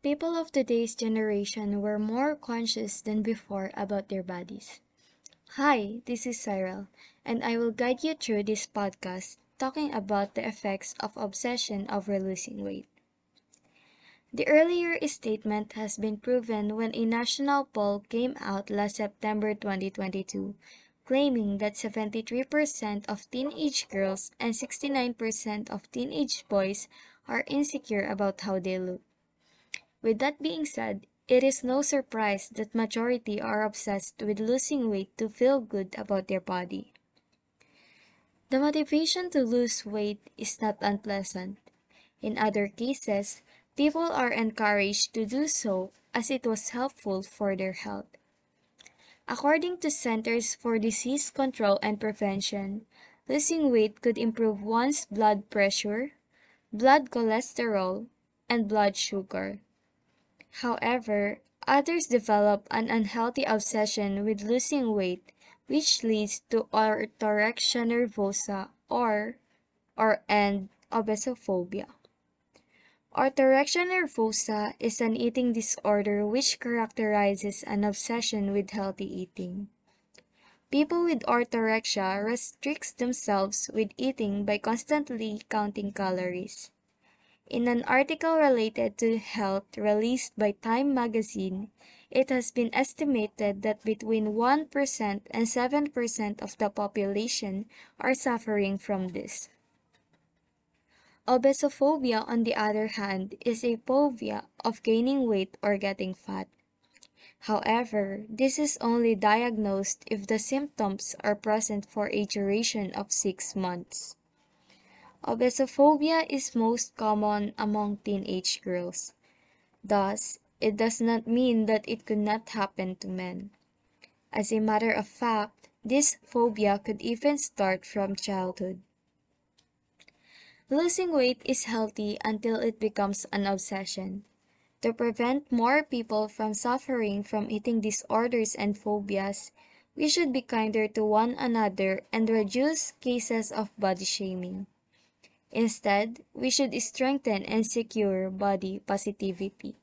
People of today's generation were more conscious than before about their bodies. Hi, this is Cyril, and I will guide you through this podcast talking about the effects of obsession over losing weight. The earlier statement has been proven when a national poll came out last September 2022 claiming that 73% of teenage girls and 69% of teenage boys are insecure about how they look. With that being said, it is no surprise that majority are obsessed with losing weight to feel good about their body. The motivation to lose weight is not unpleasant. In other cases, people are encouraged to do so as it was helpful for their health. According to Centers for Disease Control and Prevention, losing weight could improve one's blood pressure, blood cholesterol, and blood sugar. However, others develop an unhealthy obsession with losing weight, which leads to orthorexia nervosa or or and obesophobia. Orthorexia nervosa is an eating disorder which characterizes an obsession with healthy eating. People with orthorexia restricts themselves with eating by constantly counting calories. In an article related to health released by Time magazine, it has been estimated that between 1% and 7% of the population are suffering from this. Obesophobia, on the other hand, is a phobia of gaining weight or getting fat. However, this is only diagnosed if the symptoms are present for a duration of six months. Obesophobia is most common among teenage girls. Thus, it does not mean that it could not happen to men. As a matter of fact, this phobia could even start from childhood. Losing weight is healthy until it becomes an obsession. To prevent more people from suffering from eating disorders and phobias, we should be kinder to one another and reduce cases of body shaming. Instead, we should strengthen and secure body positivity.